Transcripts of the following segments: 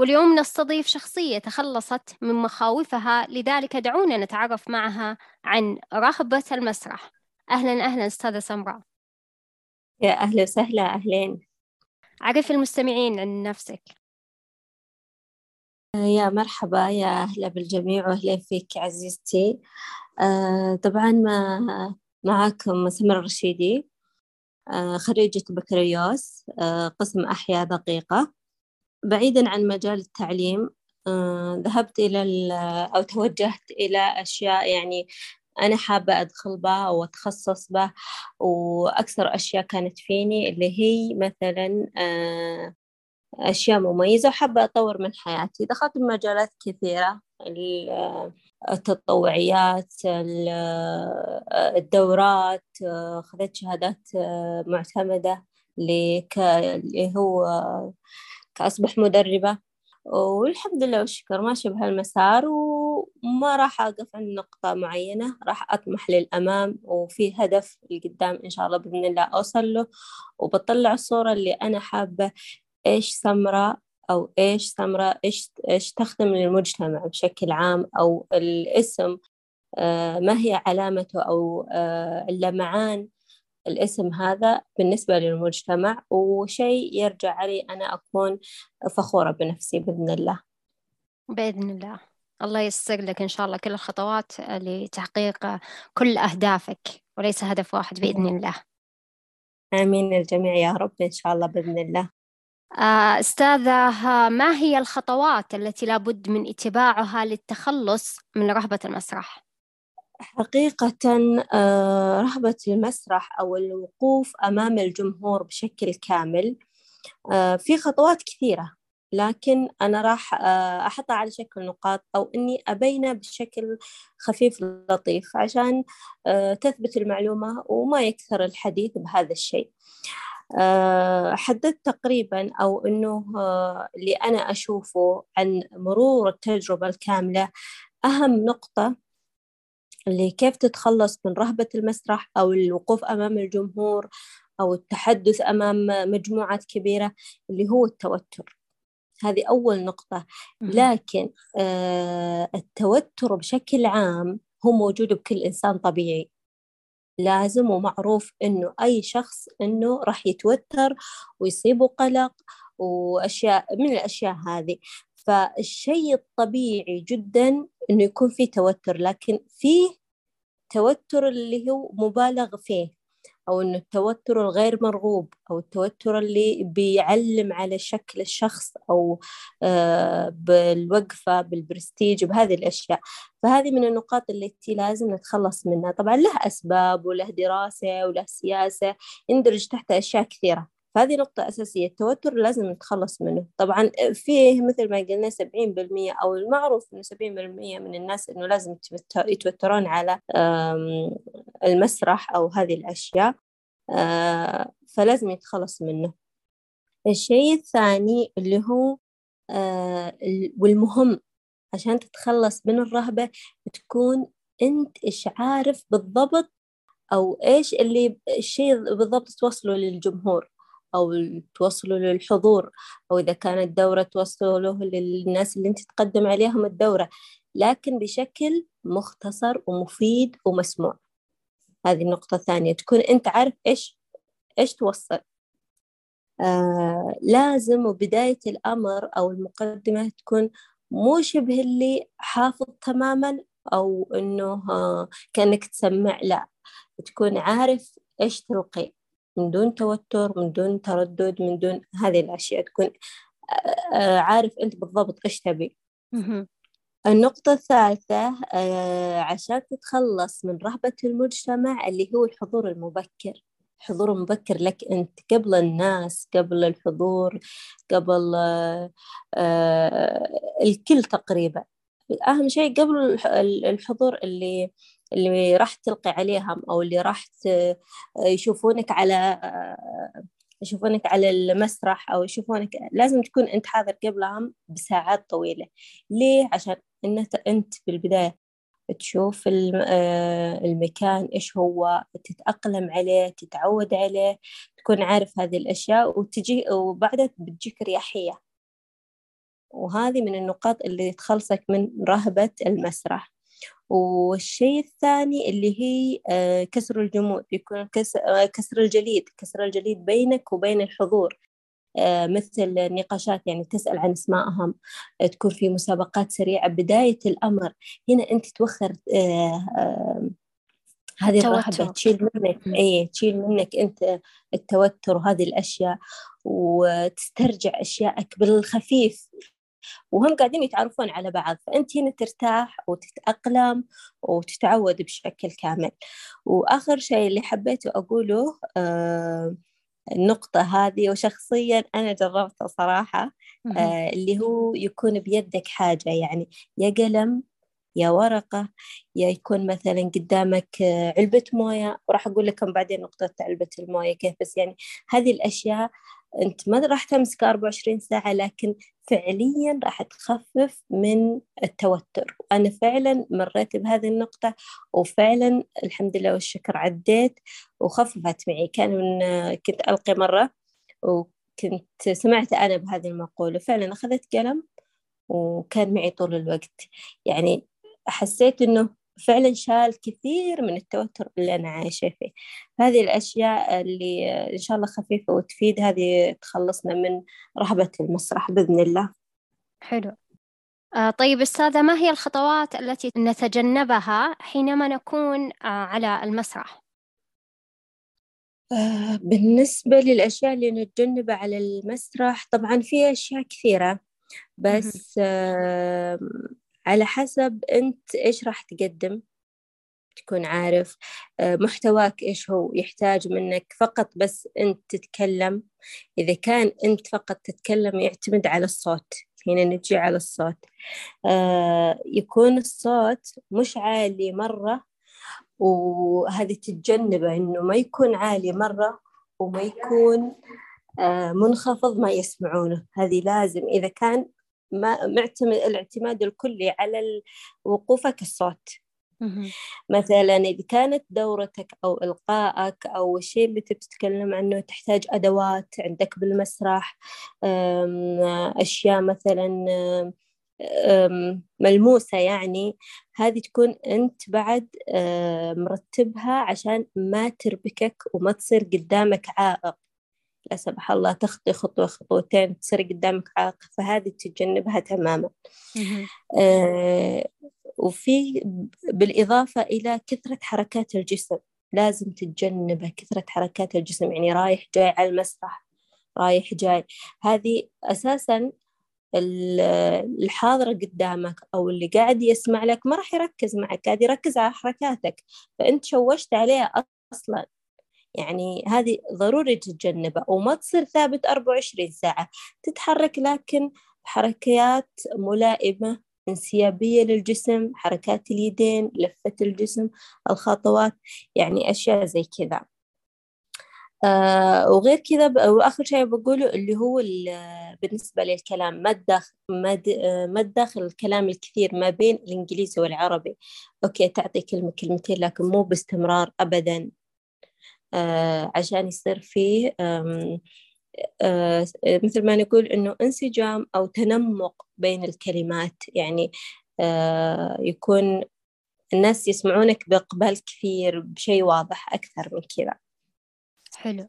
واليوم نستضيف شخصية تخلصت من مخاوفها لذلك دعونا نتعرف معها عن رهبة المسرح. أهلا أهلا أستاذة سمراء. يا أهلا وسهلا أهلين. عرف المستمعين عن نفسك. يا مرحبا يا أهلا بالجميع وأهلا فيك عزيزتي. آه طبعا ما معاكم سمر الرشيدي. آه خريجة بكالوريوس. آه قسم أحياء دقيقة. بعيدا عن مجال التعليم آه ذهبت إلى أو توجهت إلى أشياء يعني أنا حابة أدخل بها أو أتخصص بها وأكثر أشياء كانت فيني اللي هي مثلا آه أشياء مميزة وحابة أطور من حياتي. دخلت بمجالات كثيرة التطوعيات الدورات أخذت شهادات معتمدة اللي هو كأصبح مدربة. والحمد لله والشكر ماشية بهالمسار وما راح أقف عند نقطة معينة راح أطمح للأمام وفي هدف لقدام إن شاء الله بإذن الله أوصل له. وبطلع الصورة اللي أنا حابة إيش سمرة أو إيش سمرة إيش إيش تخدم للمجتمع بشكل عام أو الاسم ما هي علامته أو اللمعان الاسم هذا بالنسبة للمجتمع وشيء يرجع علي أنا أكون فخورة بنفسي بإذن الله. بإذن الله. الله ييسر لك إن شاء الله كل الخطوات لتحقيق كل أهدافك وليس هدف واحد بإذن الله. آمين الجميع يا رب إن شاء الله بإذن الله. أستاذة ما هي الخطوات التي لابد من اتباعها للتخلص من رهبة المسرح؟ حقيقة رهبة المسرح أو الوقوف أمام الجمهور بشكل كامل في خطوات كثيرة. لكن أنا راح أحطها على شكل نقاط أو إني أبينه بشكل خفيف لطيف عشان تثبت المعلومة وما يكثر الحديث بهذا الشيء. حددت تقريبا أو إنه اللي أنا أشوفه عن مرور التجربة الكاملة أهم نقطة اللي كيف تتخلص من رهبة المسرح أو الوقوف أمام الجمهور أو التحدث أمام مجموعات كبيرة اللي هو التوتر. هذه أول نقطة. لكن آه التوتر بشكل عام هو موجود بكل إنسان طبيعي. لازم ومعروف إنه أي شخص إنه راح يتوتر ويصيبه قلق وأشياء من الأشياء هذه. فالشيء الطبيعي جدا إنه يكون في توتر لكن فيه توتر اللي هو مبالغ فيه أو إنه التوتر الغير مرغوب أو التوتر اللي بيعلم على شكل الشخص أو بالوقفة بالبرستيج بهذه الأشياء. فهذه من النقاط التي لازم نتخلص منها. طبعا له أسباب وله دراسة وله سياسة يندرج تحت أشياء كثيرة. فهذه نقطة أساسية التوتر لازم نتخلص منه. طبعا فيه مثل ما قلنا سبعين بالمية أو المعروف سبعين بالمية من الناس إنه لازم يتوترون على المسرح أو هذه الأشياء فلازم يتخلص منه. الشيء الثاني اللي هو والمهم عشان تتخلص من الرهبة تكون أنت إيش عارف بالضبط أو إيش اللي الشيء بالضبط توصله للجمهور. أو توصلوا للحضور أو إذا كانت دورة توصلوا للناس اللي أنت تقدم عليهم الدورة لكن بشكل مختصر ومفيد ومسموع. هذه النقطة الثانية تكون أنت عارف إيش إيش توصل. آه لازم وبداية الأمر أو المقدمة تكون مو شبه اللي حافظ تماما أو إنه آه كأنك تسمع لا. تكون عارف إيش تلقي. من دون توتر من دون تردد من دون هذه الأشياء. تكون عارف أنت بالضبط إيش تبي. النقطة الثالثة عشان تتخلص من رهبة المجتمع اللي هو الحضور المبكر. حضور مبكر لك أنت قبل الناس قبل الحضور قبل الكل تقريبا. أهم شيء قبل الحضور اللي اللي راح تلقي عليهم أو اللي راح يشوفونك على يشوفونك على المسرح أو يشوفونك لازم تكون أنت حاضر قبلهم بساعات طويلة. ليه؟ عشان أنت أنت بالبداية تشوف آه، المكان إيش هو تتأقلم عليه تتعود عليه تكون عارف هذه الأشياء وتجي وبعدها بتجيك رياحية. وهذه من النقاط اللي تخلصك من رهبة المسرح. والشيء الثاني اللي هي آه، كسر الجمود يكون آه، كسر الجليد كسر الجليد بينك وبين الحضور. آه، مثل نقاشات يعني تسأل عن أسمائهم تكون في مسابقات سريعة. بداية الأمر هنا أنت توخر هذه الرهبة تشيل منك اي تشيل منك أنت التوتر وهذه الأشياء وتسترجع أشيائك بالخفيف. وهم قاعدين يتعرفون على بعض فأنت هنا ترتاح وتتأقلم وتتعود بشكل كامل. وآخر شيء اللي حبيته أقوله آه النقطة هذه وشخصيا أنا جربتها صراحة آه اللي هو يكون بيدك حاجة يعني يا قلم يا ورقة يا يكون مثلا قدامك آه، علبة موية. وراح أقول لكم بعدين نقطة علبة الموية كيف بس يعني هذه الأشياء أنت ما راح تمسك 24 ساعة لكن فعليا راح تخفف من التوتر. وأنا فعلا مريت بهذه النقطة وفعلا الحمد لله والشكر عديت وخففت معي. كان من كنت ألقي مرة وكنت سمعت أنا بهذه المقولة. فعلا أخذت قلم وكان معي طول الوقت. يعني حسيت إنه فعلا شال كثير من التوتر اللي أنا عايشة فيه. هذه الأشياء اللي إن شاء الله خفيفة وتفيد هذه تخلصنا من رهبة المسرح بإذن الله. حلو. آه طيب أستاذة ما هي الخطوات التي نتجنبها حينما نكون آه على المسرح؟ آه بالنسبة للأشياء اللي نتجنبها على المسرح طبعا في أشياء كثيرة. بس على حسب أنت إيش راح تقدم. تكون عارف آه، محتواك إيش هو. يحتاج منك فقط بس أنت تتكلم. إذا كان أنت فقط تتكلم يعتمد على الصوت. هنا نجي على الصوت. آه، يكون الصوت مش عالي مرة وهذه تتجنبه إنه ما يكون عالي مرة وما يكون آه، منخفض ما يسمعونه. هذه لازم إذا كان ما معتمد الاعتماد الكلي على وقوفك الصوت. مثلا إذا كانت دورتك أو إلقائك أو الشيء اللي تتكلم عنه تحتاج أدوات عندك بالمسرح أشياء مثلا ملموسة يعني هذه تكون أنت بعد مرتبها عشان ما تربكك وما تصير قدامك عائق. لا سمح الله تخطي خطوة خطوتين تصير قدامك عائق فهذه تتجنبها تماما. آه وفي بالإضافة إلى كثرة حركات الجسم لازم تتجنبه كثرة حركات الجسم يعني رايح جاي على المسرح رايح جاي. هذه أساسا الحاضر قدامك أو اللي قاعد يسمع لك ما راح يركز معك قاعد يركز على حركاتك. فأنت شوشت عليه أصلا. يعني هذه ضروري تتجنبها وما تصير ثابت 24 ساعة. تتحرك لكن حركات ملائمة انسيابية للجسم حركات اليدين لفة الجسم الخطوات يعني أشياء زي كذا. آه وغير كذا وآخر شيء بقوله اللي هو بالنسبة للكلام ما تداخل ما تداخل الكلام الكثير ما بين الإنجليزي والعربي. أوكي تعطي كلمة كلمتين لكن مو باستمرار أبدا. آه عشان يصير فيه آه مثل ما نقول إنه انسجام أو تنمق بين الكلمات. يعني آه يكون الناس يسمعونك بإقبال كثير بشيء واضح أكثر من كذا. حلو.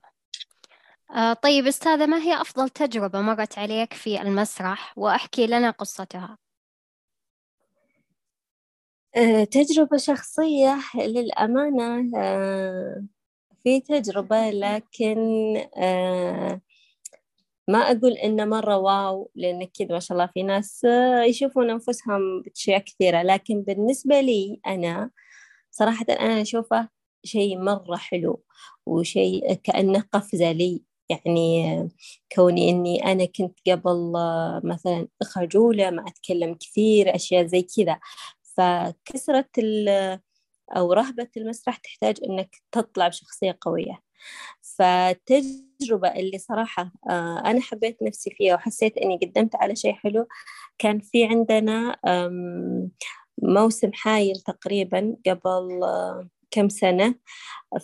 آه طيب أستاذة ما هي أفضل تجربة مرت عليك في المسرح؟ وأحكي لنا قصتها. آه تجربة شخصية للأمانة آه في تجربة لكن آه ما أقول إنه مرة واو لأن كذا ما شاء الله في ناس آه يشوفون أنفسهم بأشياء كثيرة. لكن بالنسبة لي أنا صراحة أنا أشوفه شيء مرة حلو وشيء كأنه قفزة لي. يعني كوني إني أنا كنت قبل آه، مثلا خجولة ما أتكلم كثير أشياء زي كذا. فكسرت أو رهبة المسرح تحتاج إنك تطلع بشخصية قوية. فالتجربة اللي صراحة آه، أنا حبيت نفسي فيها وحسيت إني قدمت على شيء حلو. كان في عندنا موسم حايل تقريبا قبل آه، كم سنة.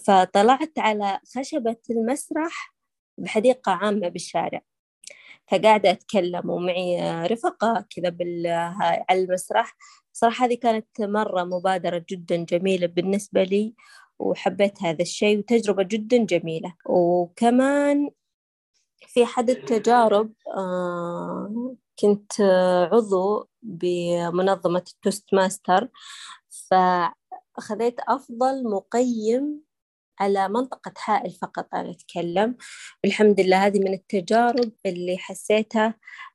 فطلعت على خشبة المسرح بحديقة عامة بالشارع. فقاعدة أتكلم ومعي رفقة كذا على المسرح. صراحة هذه كانت مرة مبادرة جدا جميلة بالنسبة لي وحبيت هذا الشيء وتجربة جدا جميلة. وكمان في أحد التجارب آه، كنت عضو بمنظمة التوستماسترز فأخذت أفضل مقيم على منطقة حائل فقط أنا أتكلم. الحمد لله هذه من التجارب اللي حسيتها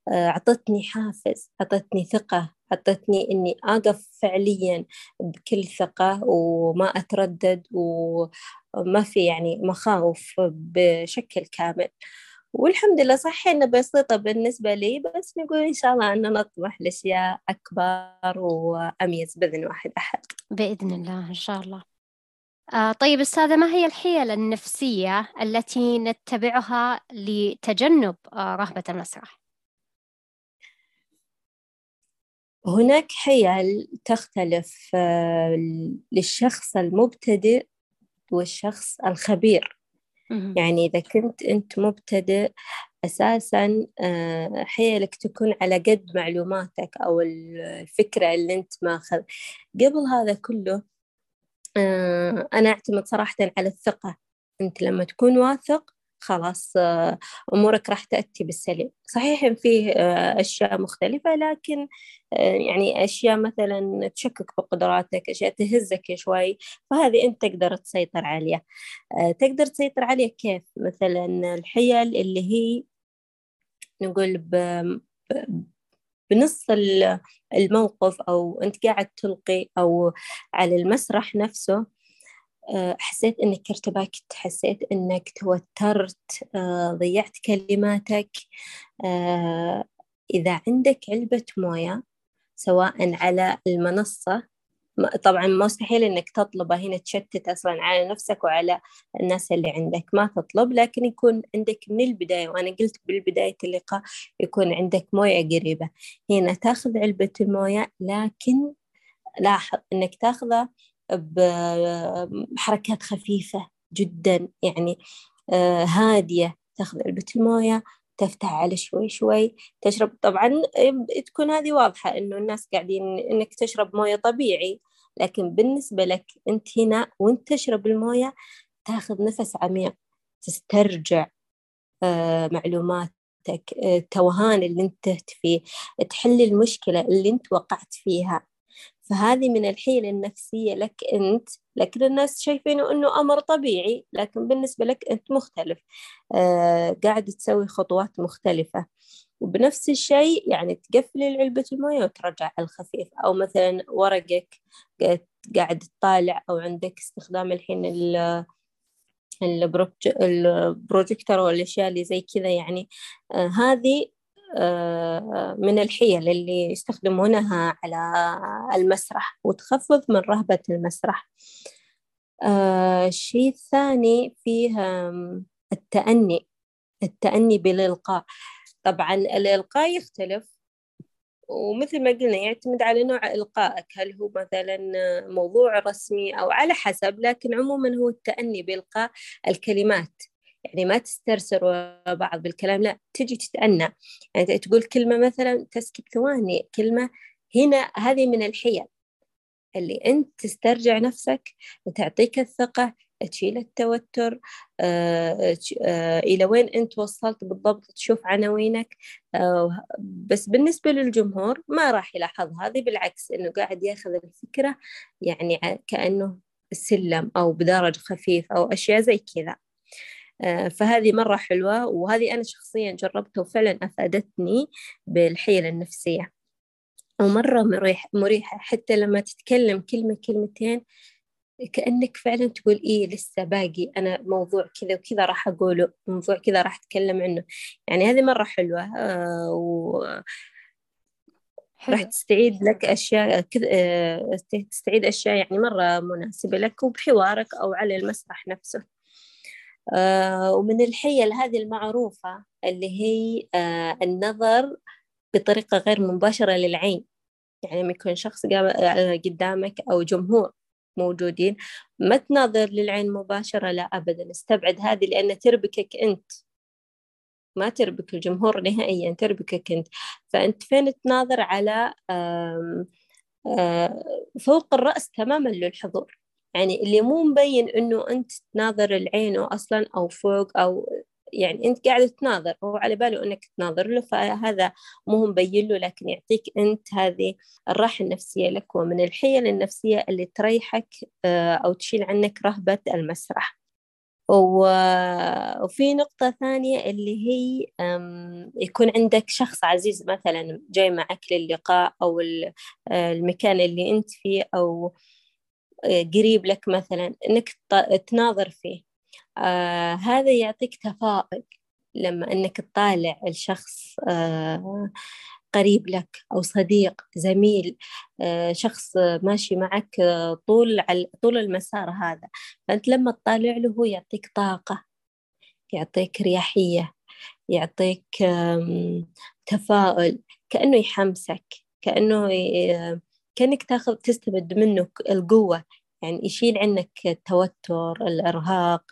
آه، أعطتني حافز أعطتني ثقة أعطتني إني أقف فعليا بكل ثقة وما أتردد وما في يعني مخاوف بشكل كامل. والحمد لله صحيح إنه بسيطة بالنسبة لي بس نقول إن شاء الله أن نطمح لأشياء أكبر وأميز بإذن واحد أحد. بإذن الله إن شاء الله. آه طيب أستاذة ما هي الحيل النفسية التي نتبعها لتجنب آه رهبة المسرح؟ هناك حيل تختلف آه للشخص المبتدئ والشخص الخبير. يعني إذا كنت أنت مبتدئ أساسا آه، حيلك تكون على قد معلوماتك أو الفكرة اللي أنت ماخذ. قبل هذا كله آه، أنا أعتمد صراحة على الثقة. أنت لما تكون واثق خلاص آه، أمورك راح تأتي بالسليم. صحيح إن فيه آه، أشياء مختلفة لكن يعني أشياء مثلا تشكك بقدراتك أشياء تهزك شوي فهذه أنت تقدر تسيطر عليها. تقدر تسيطر عليها كيف؟ مثلا الحيل اللي هي نقول ب... بنص الموقف أو أنت قاعد تلقي أو على المسرح نفسه آه، حسيت إنك ارتبكت حسيت إنك توترت آه، ضيعت كلماتك. آه، إذا عندك علبة موية سواء على المنصة طبعا مستحيل إنك تطلبه هنا تشتت أصلا على نفسك وعلى الناس اللي عندك. ما تطلب لكن يكون عندك من البداية وأنا قلت بالبداية اللقاء يكون عندك موية قريبة. هنا تاخذ علبة الموية لكن لاحظ إنك تاخذه بحركات خفيفة جدا يعني آه، هادية. تاخذ علبة الموية تفتح على شوي شوي تشرب. طبعا تكون هذه واضحة إنه الناس قاعدين إنك تشرب موية طبيعي. لكن بالنسبة لك أنت هنا وأنت تشرب الموية تاخذ نفس عميق تسترجع آه، التوهان آه، اللي أنت فيه تحل المشكلة اللي أنت وقعت فيها. فهذه من الحيلة النفسية لك أنت لكن الناس شايفينه أنه أمر طبيعي لكن بالنسبة لك أنت مختلف. آه قاعد تسوي خطوات مختلفة. وبنفس الشيء يعني تقفلي علبة الموية وترجع على الخفيف. أو مثلا ورقك قاعد تطالع أو عندك استخدام الحين البروجيكتور والأشياء اللي زي كذا يعني. آه هذه من الحيل اللي يستخدمونها على المسرح وتخفض من رهبة المسرح. آه، الشيء الثاني فيه التأني التأني بالإلقاء. طبعا الإلقاء يختلف ومثل ما قلنا يعتمد على نوع إلقائك هل هو مثلا موضوع رسمي أو على حسب لكن عموما هو التأني بإلقاء الكلمات. يعني ما تسترسل ورا بعض بالكلام لا تجي تتأنى. يعني تقول كلمة مثلا تسكت ثواني كلمة هنا هذه من الحيل. اللي أنت تسترجع نفسك وتعطيك الثقة تشيل التوتر آه، آه، إلى وين أنت وصلت بالضبط تشوف عناوينك آه، بس بالنسبة للجمهور ما راح يلاحظ هذه بالعكس أنه قاعد ياخذ الفكرة يعني كأنه سلم أو بدرج خفيف أو أشياء زي كذا. فهذه مرة حلوة وهذه أنا شخصيا جربتها وفعلا أفادتني بالحيلة النفسية. ومرة مريح مريحة حتى لما تتكلم كلمة كلمتين كأنك فعلا تقول إيه لسه باقي أنا موضوع كذا وكذا راح أقوله موضوع كذا راح أتكلم عنه. يعني هذه مرة حلوة آه و. راح تستعيد لك أشياء كذا آه، تستعيد أشياء يعني مرة مناسبة لك وبحوارك أو على المسرح نفسه. آه ومن الحيل هذه المعروفة اللي هي آه النظر بطريقة غير مباشرة للعين. يعني لما يكون شخص آه، قدامك أو جمهور موجودين ما تناظر للعين مباشرة لا أبدا. استبعد هذه لأن تربكك أنت. ما تربك الجمهور نهائيا تربكك أنت. فأنت فين تناظر على فوق الرأس تماما للحضور. يعني اللي مو مبين إنه أنت تناظر العين أصلا أو فوق أو يعني أنت قاعد تناظر هو على باله إنك تناظر له فهذا مو مبين له لكن يعطيك أنت هذه الراحة النفسية لك ومن الحيل النفسية اللي تريحك آه، أو تشيل عنك رهبة المسرح. وفي نقطة ثانية اللي هي يكون عندك شخص عزيز مثلا جاي معك للقاء أو المكان اللي أنت فيه أو آه، قريب لك مثلا إنك تناظر فيه. آه هذا يعطيك تفاؤل لما إنك تطالع الشخص آه قريب لك أو صديق زميل آه شخص ماشي معك آه طول طول المسار هذا. فأنت لما تطالع له هو يعطيك طاقة يعطيك رياحية يعطيك تفاؤل كأنه يحمسك كأنه كأنك تاخذ تستمد منه القوة يعني يشيل عنك التوتر الإرهاق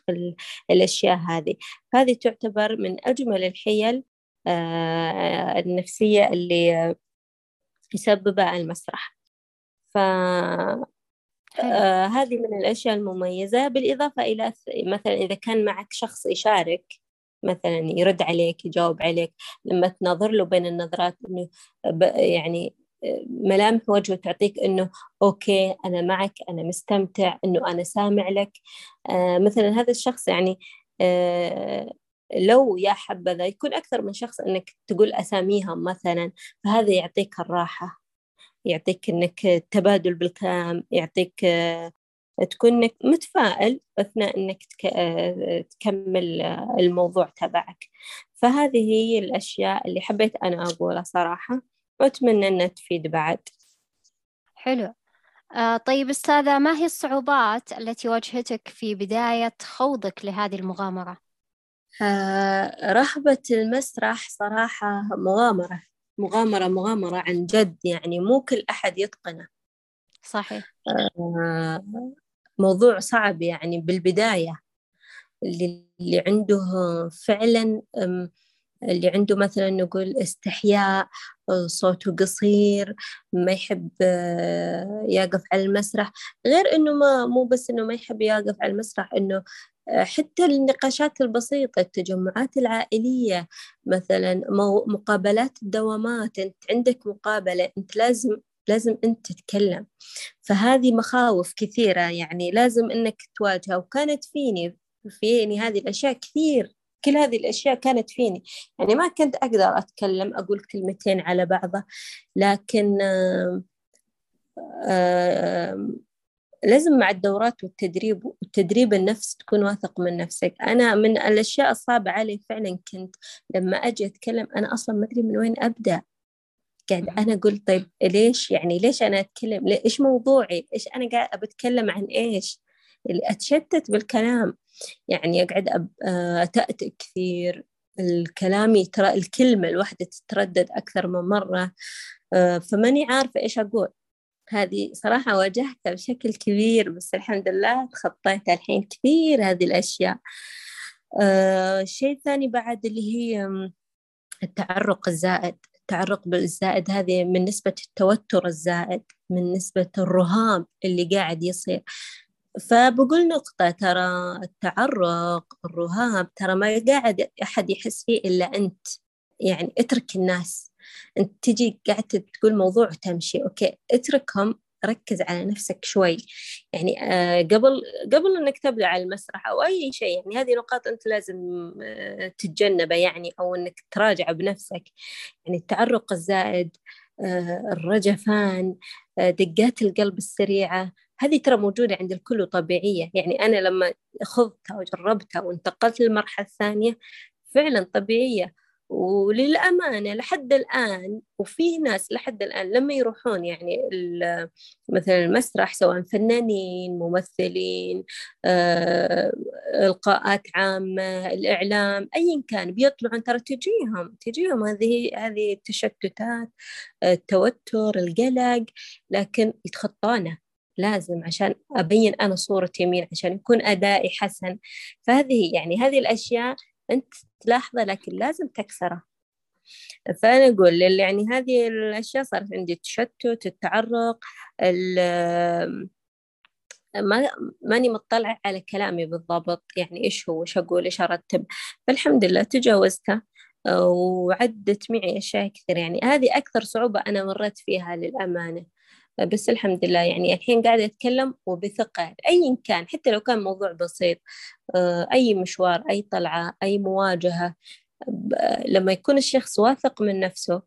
الأشياء هذه. هذه تعتبر من أجمل الحيل آه، النفسية اللي يسببها المسرح. ف آه هذه من الأشياء المميزة. بالإضافة إلى مثلا إذا كان معك شخص يشارك مثلا يرد عليك يجاوب عليك لما تناظر له بين النظرات إنه يعني ملامح وجهه تعطيك إنه أوكي أنا معك أنا مستمتع إنه أنا سامع لك. آه مثلا هذا الشخص يعني آه لو يا حبذا يكون أكثر من شخص إنك تقول أساميهم مثلا فهذا يعطيك الراحة يعطيك إنك تبادل بالكلام يعطيك آه تكون إنك متفائل أثناء إنك تكمل الموضوع تبعك. فهذه هي الأشياء اللي حبيت أنا أقولها صراحة. وأتمنى أنها تفيد بعد. حلو. آه طيب أستاذة ما هي الصعوبات التي واجهتك في بداية خوضك لهذه المغامرة؟ آه رهبة المسرح صراحة مغامرة مغامرة مغامرة عن جد يعني مو كل أحد يتقنه صحيح. آه موضوع صعب يعني بالبداية. اللي, اللي عنده فعلا اللي عنده مثلا نقول استحياء صوته قصير ما يحب آه، يقف على المسرح. غير إنه ما مو بس إنه ما يحب يقف على المسرح إنه آه، حتى النقاشات البسيطة التجمعات العائلية مثلا مقابلات الدوامات أنت عندك مقابلة أنت لازم لازم أنت تتكلم. فهذه مخاوف كثيرة يعني لازم أنك تواجهها وكانت فيني فيني هذه الأشياء كثير. كل هذه الأشياء كانت فيني. يعني ما كنت أقدر أتكلم أقول كلمتين على بعضها لكن آه آه لازم مع الدورات والتدريب والتدريب النفس تكون واثق من نفسك. أنا من الأشياء الصعبة علي فعلا كنت لما أجي أتكلم أنا أصلا ما أدري من وين أبدأ. قاعد أنا قلت طيب ليش؟ يعني ليش أنا أتكلم؟ إيش موضوعي؟ إيش أنا قاعد بتكلم عن إيش؟ اللي أتشتت بالكلام. يعني أقعد آه، أتأتئ كثير. الكلام ترى الكلمة الواحدة تتردد أكثر من مرة. آه، فماني عارفة إيش أقول. هذه صراحة واجهتها بشكل كبير بس الحمد لله تخطيتها الحين كثير هذه الأشياء. الشيء آه، الثاني بعد اللي هي التعرق الزائد. التعرق بالزائد هذه من نسبة التوتر الزائد من نسبة الرهاب اللي قاعد يصير. فبقول نقطة ترى التعرق الرهاب ترى ما قاعد أحد يحس فيه إلا أنت. يعني اترك الناس. أنت تجي قاعد تقول موضوع وتمشي. أوكي اتركهم ركز على نفسك شوي. يعني آه قبل قبل إنك تبدأ على المسرح أو أي شيء يعني هذه نقاط أنت لازم آه تتجنبها يعني أو إنك تراجع بنفسك. يعني التعرق الزائد آه الرجفان دقات القلب السريعة هذه ترى موجودة عند الكل وطبيعية. يعني أنا لما خضتها وجربتها وانتقلت للمرحلة الثانية فعلا طبيعية. وللأمانة لحد الآن وفي ناس لحد الآن لما يروحون يعني مثلا المسرح سواء فنانين ممثلين آه، إلقاءات عامة الإعلام أيا كان بيطلعون ترى تجيهم تجيهم هذه هذه التشتتات التوتر القلق لكن يتخطونه. لازم عشان أبين أنا صورة يمين عشان يكون أدائي حسن. فهذه يعني هذه الأشياء أنت تلاحظه لكن لازم تكسره فأنا أقول يعني هذه الأشياء صارت عندي التشتت التعرق ما ماني مطلعة على كلامي بالضبط. يعني إيش هو؟ إيش أقول؟ إيش أرتب؟ فالحمد لله تجاوزته وعدت معي أشياء كثير يعني هذه أكثر صعوبة أنا مريت فيها للأمانة. بس الحمد لله يعني الحين قاعدة أتكلم وبثقة أيا كان حتى لو كان موضوع بسيط آه، أي مشوار أي طلعة أي مواجهة لما يكون الشخص واثق من نفسه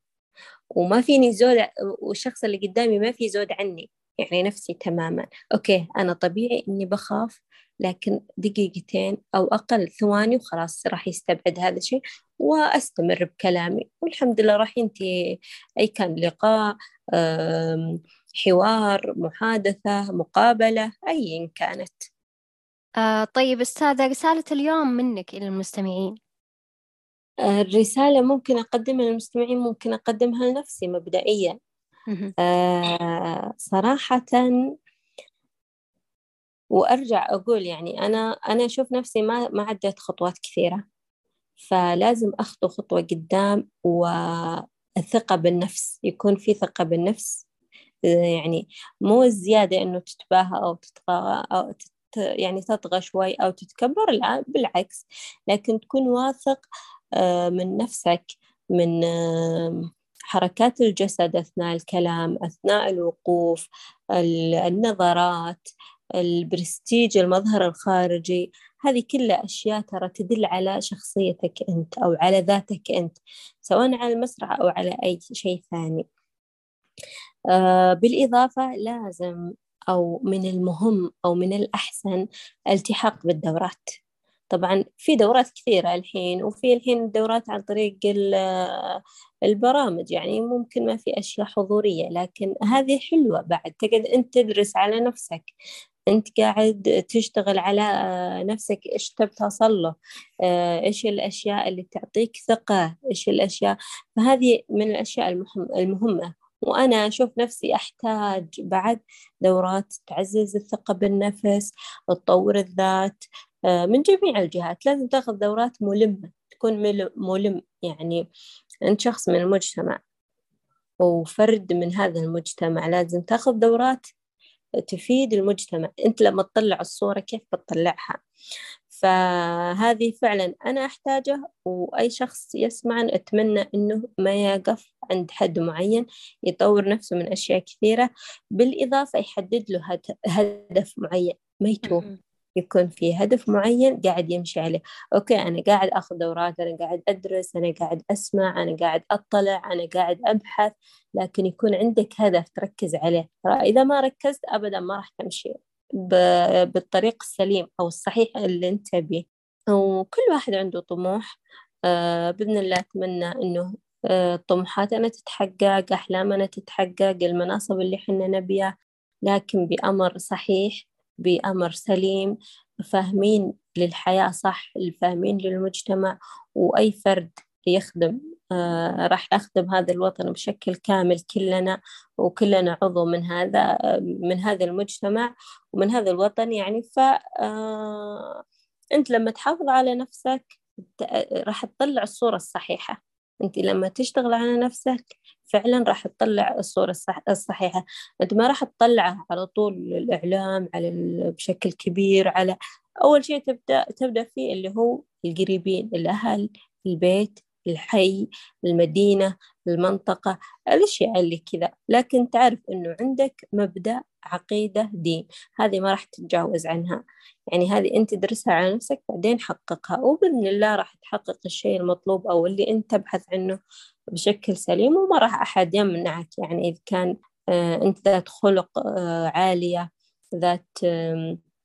وما فيني زود والشخص اللي قدامي ما في زود عني يعني نفسي تماما. أوكي أنا طبيعي إني بخاف لكن دقيقتين أو أقل ثواني وخلاص راح يستبعد هذا الشيء وأستمر بكلامي. والحمد لله راح ينتهي أي كان لقاء حوار محادثة مقابلة أيا كانت. آه طيب أستاذة رسالة اليوم منك إلى المستمعين. آه الرسالة ممكن أقدمها للمستمعين ممكن أقدمها لنفسي مبدئيا. آه صراحة وأرجع أقول يعني أنا أنا أشوف نفسي ما ما عديت خطوات كثيرة. فلازم أخطو خطوة قدام والثقة بالنفس يكون في ثقة بالنفس. يعني مو الزيادة إنه تتباهى أو تتغى أو تت يعني تطغى شوي أو تتكبر لا بالعكس. لكن تكون واثق آه، من نفسك من حركات الجسد أثناء الكلام أثناء الوقوف النظرات البرستيج المظهر الخارجي. هذه كلها أشياء ترى تدل على شخصيتك أنت أو على ذاتك أنت سواء على المسرح أو على أي شيء ثاني. بالإضافة لازم أو من المهم أو من الأحسن الالتحاق بالدورات. طبعا في دورات كثيرة الحين وفي الحين دورات عن طريق البرامج يعني ممكن ما في أشياء حضورية لكن هذه حلوة بعد. تقعد أنت تدرس على نفسك أنت قاعد تشتغل على نفسك إيش تبي توصل له آه، إيش الأشياء اللي تعطيك ثقة إيش الأشياء. فهذه من الأشياء المهم المهمة. وأنا أشوف نفسي أحتاج بعد دورات تعزز الثقة بالنفس تطور الذات آه، من جميع الجهات. لازم تاخذ دورات ملمة تكون ملم يعني أنت شخص من المجتمع. وفرد من هذا المجتمع. لازم تاخذ دورات تفيد المجتمع. أنت لما تطلع الصورة كيف بتطلعها؟ فهذه فعلا أنا أحتاجه وأي شخص يسمع أتمنى أنه ما يقف عند حد معين يطور نفسه من أشياء كثيرة بالإضافة يحدد له هدف معين. ما يتوه يكون في هدف معين قاعد يمشي عليه. أوكي أنا قاعد أخذ دورات أنا قاعد أدرس أنا قاعد أسمع أنا قاعد أطلع أنا قاعد أبحث لكن يكون عندك هدف تركز عليه. إذا ما ركزت أبدا ما راح تمشي. بالطريق السليم أو الصحيح اللي أنت به وكل واحد عنده طموح. آه، بإذن الله أتمنى إنه آه، طموحاتنا تتحقق أحلامنا تتحقق المناصب اللي حنا نبيها. لكن بأمر صحيح بأمر سليم فاهمين للحياة صح الفاهمين للمجتمع. وأي فرد يخدم راح أخدم هذا الوطن بشكل كامل كلنا وكلنا عضو من هذا من هذا المجتمع ومن هذا الوطن يعني. ف آه أنت لما تحافظ على نفسك راح تطلع الصورة الصحيحة. أنت لما تشتغل على نفسك فعلا راح تطلع الصورة الصح... الصحيحة. أنت ما راح تطلعها على طول الإعلام على. بشكل كبير على أول شيء تبدأ تبدأ فيه اللي هو القريبين الأهل البيت. الحي المدينة المنطقة الأشياء اللي كذا. لكن تعرف أنه عندك مبدأ عقيدة دين. هذه ما راح تتجاوز عنها. يعني هذه أنت درسها على نفسك بعدين حققها. وبإذن الله راح تحقق الشيء المطلوب أو اللي أنت تبحث عنه بشكل سليم وما راح أحد يمنعك. يعني إذا كان آه، أنت ذات خلق آه، عالية ذات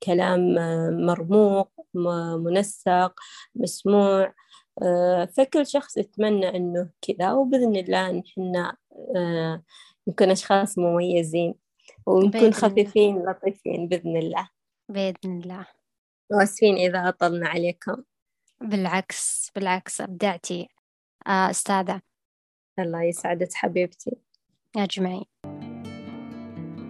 كلام آه، مرموق منسق مسموع فكل شخص يتمنى إنه كذا وبإذن الله نحن نكون أشخاص مميزين ونكون خفيفين لطيفين بإذن الله. بإذن الله. واسفين إذا أطلنا عليكم. بالعكس بالعكس أبدعتي. آه أستاذة. الله يسعدك حبيبتي. أجمعين.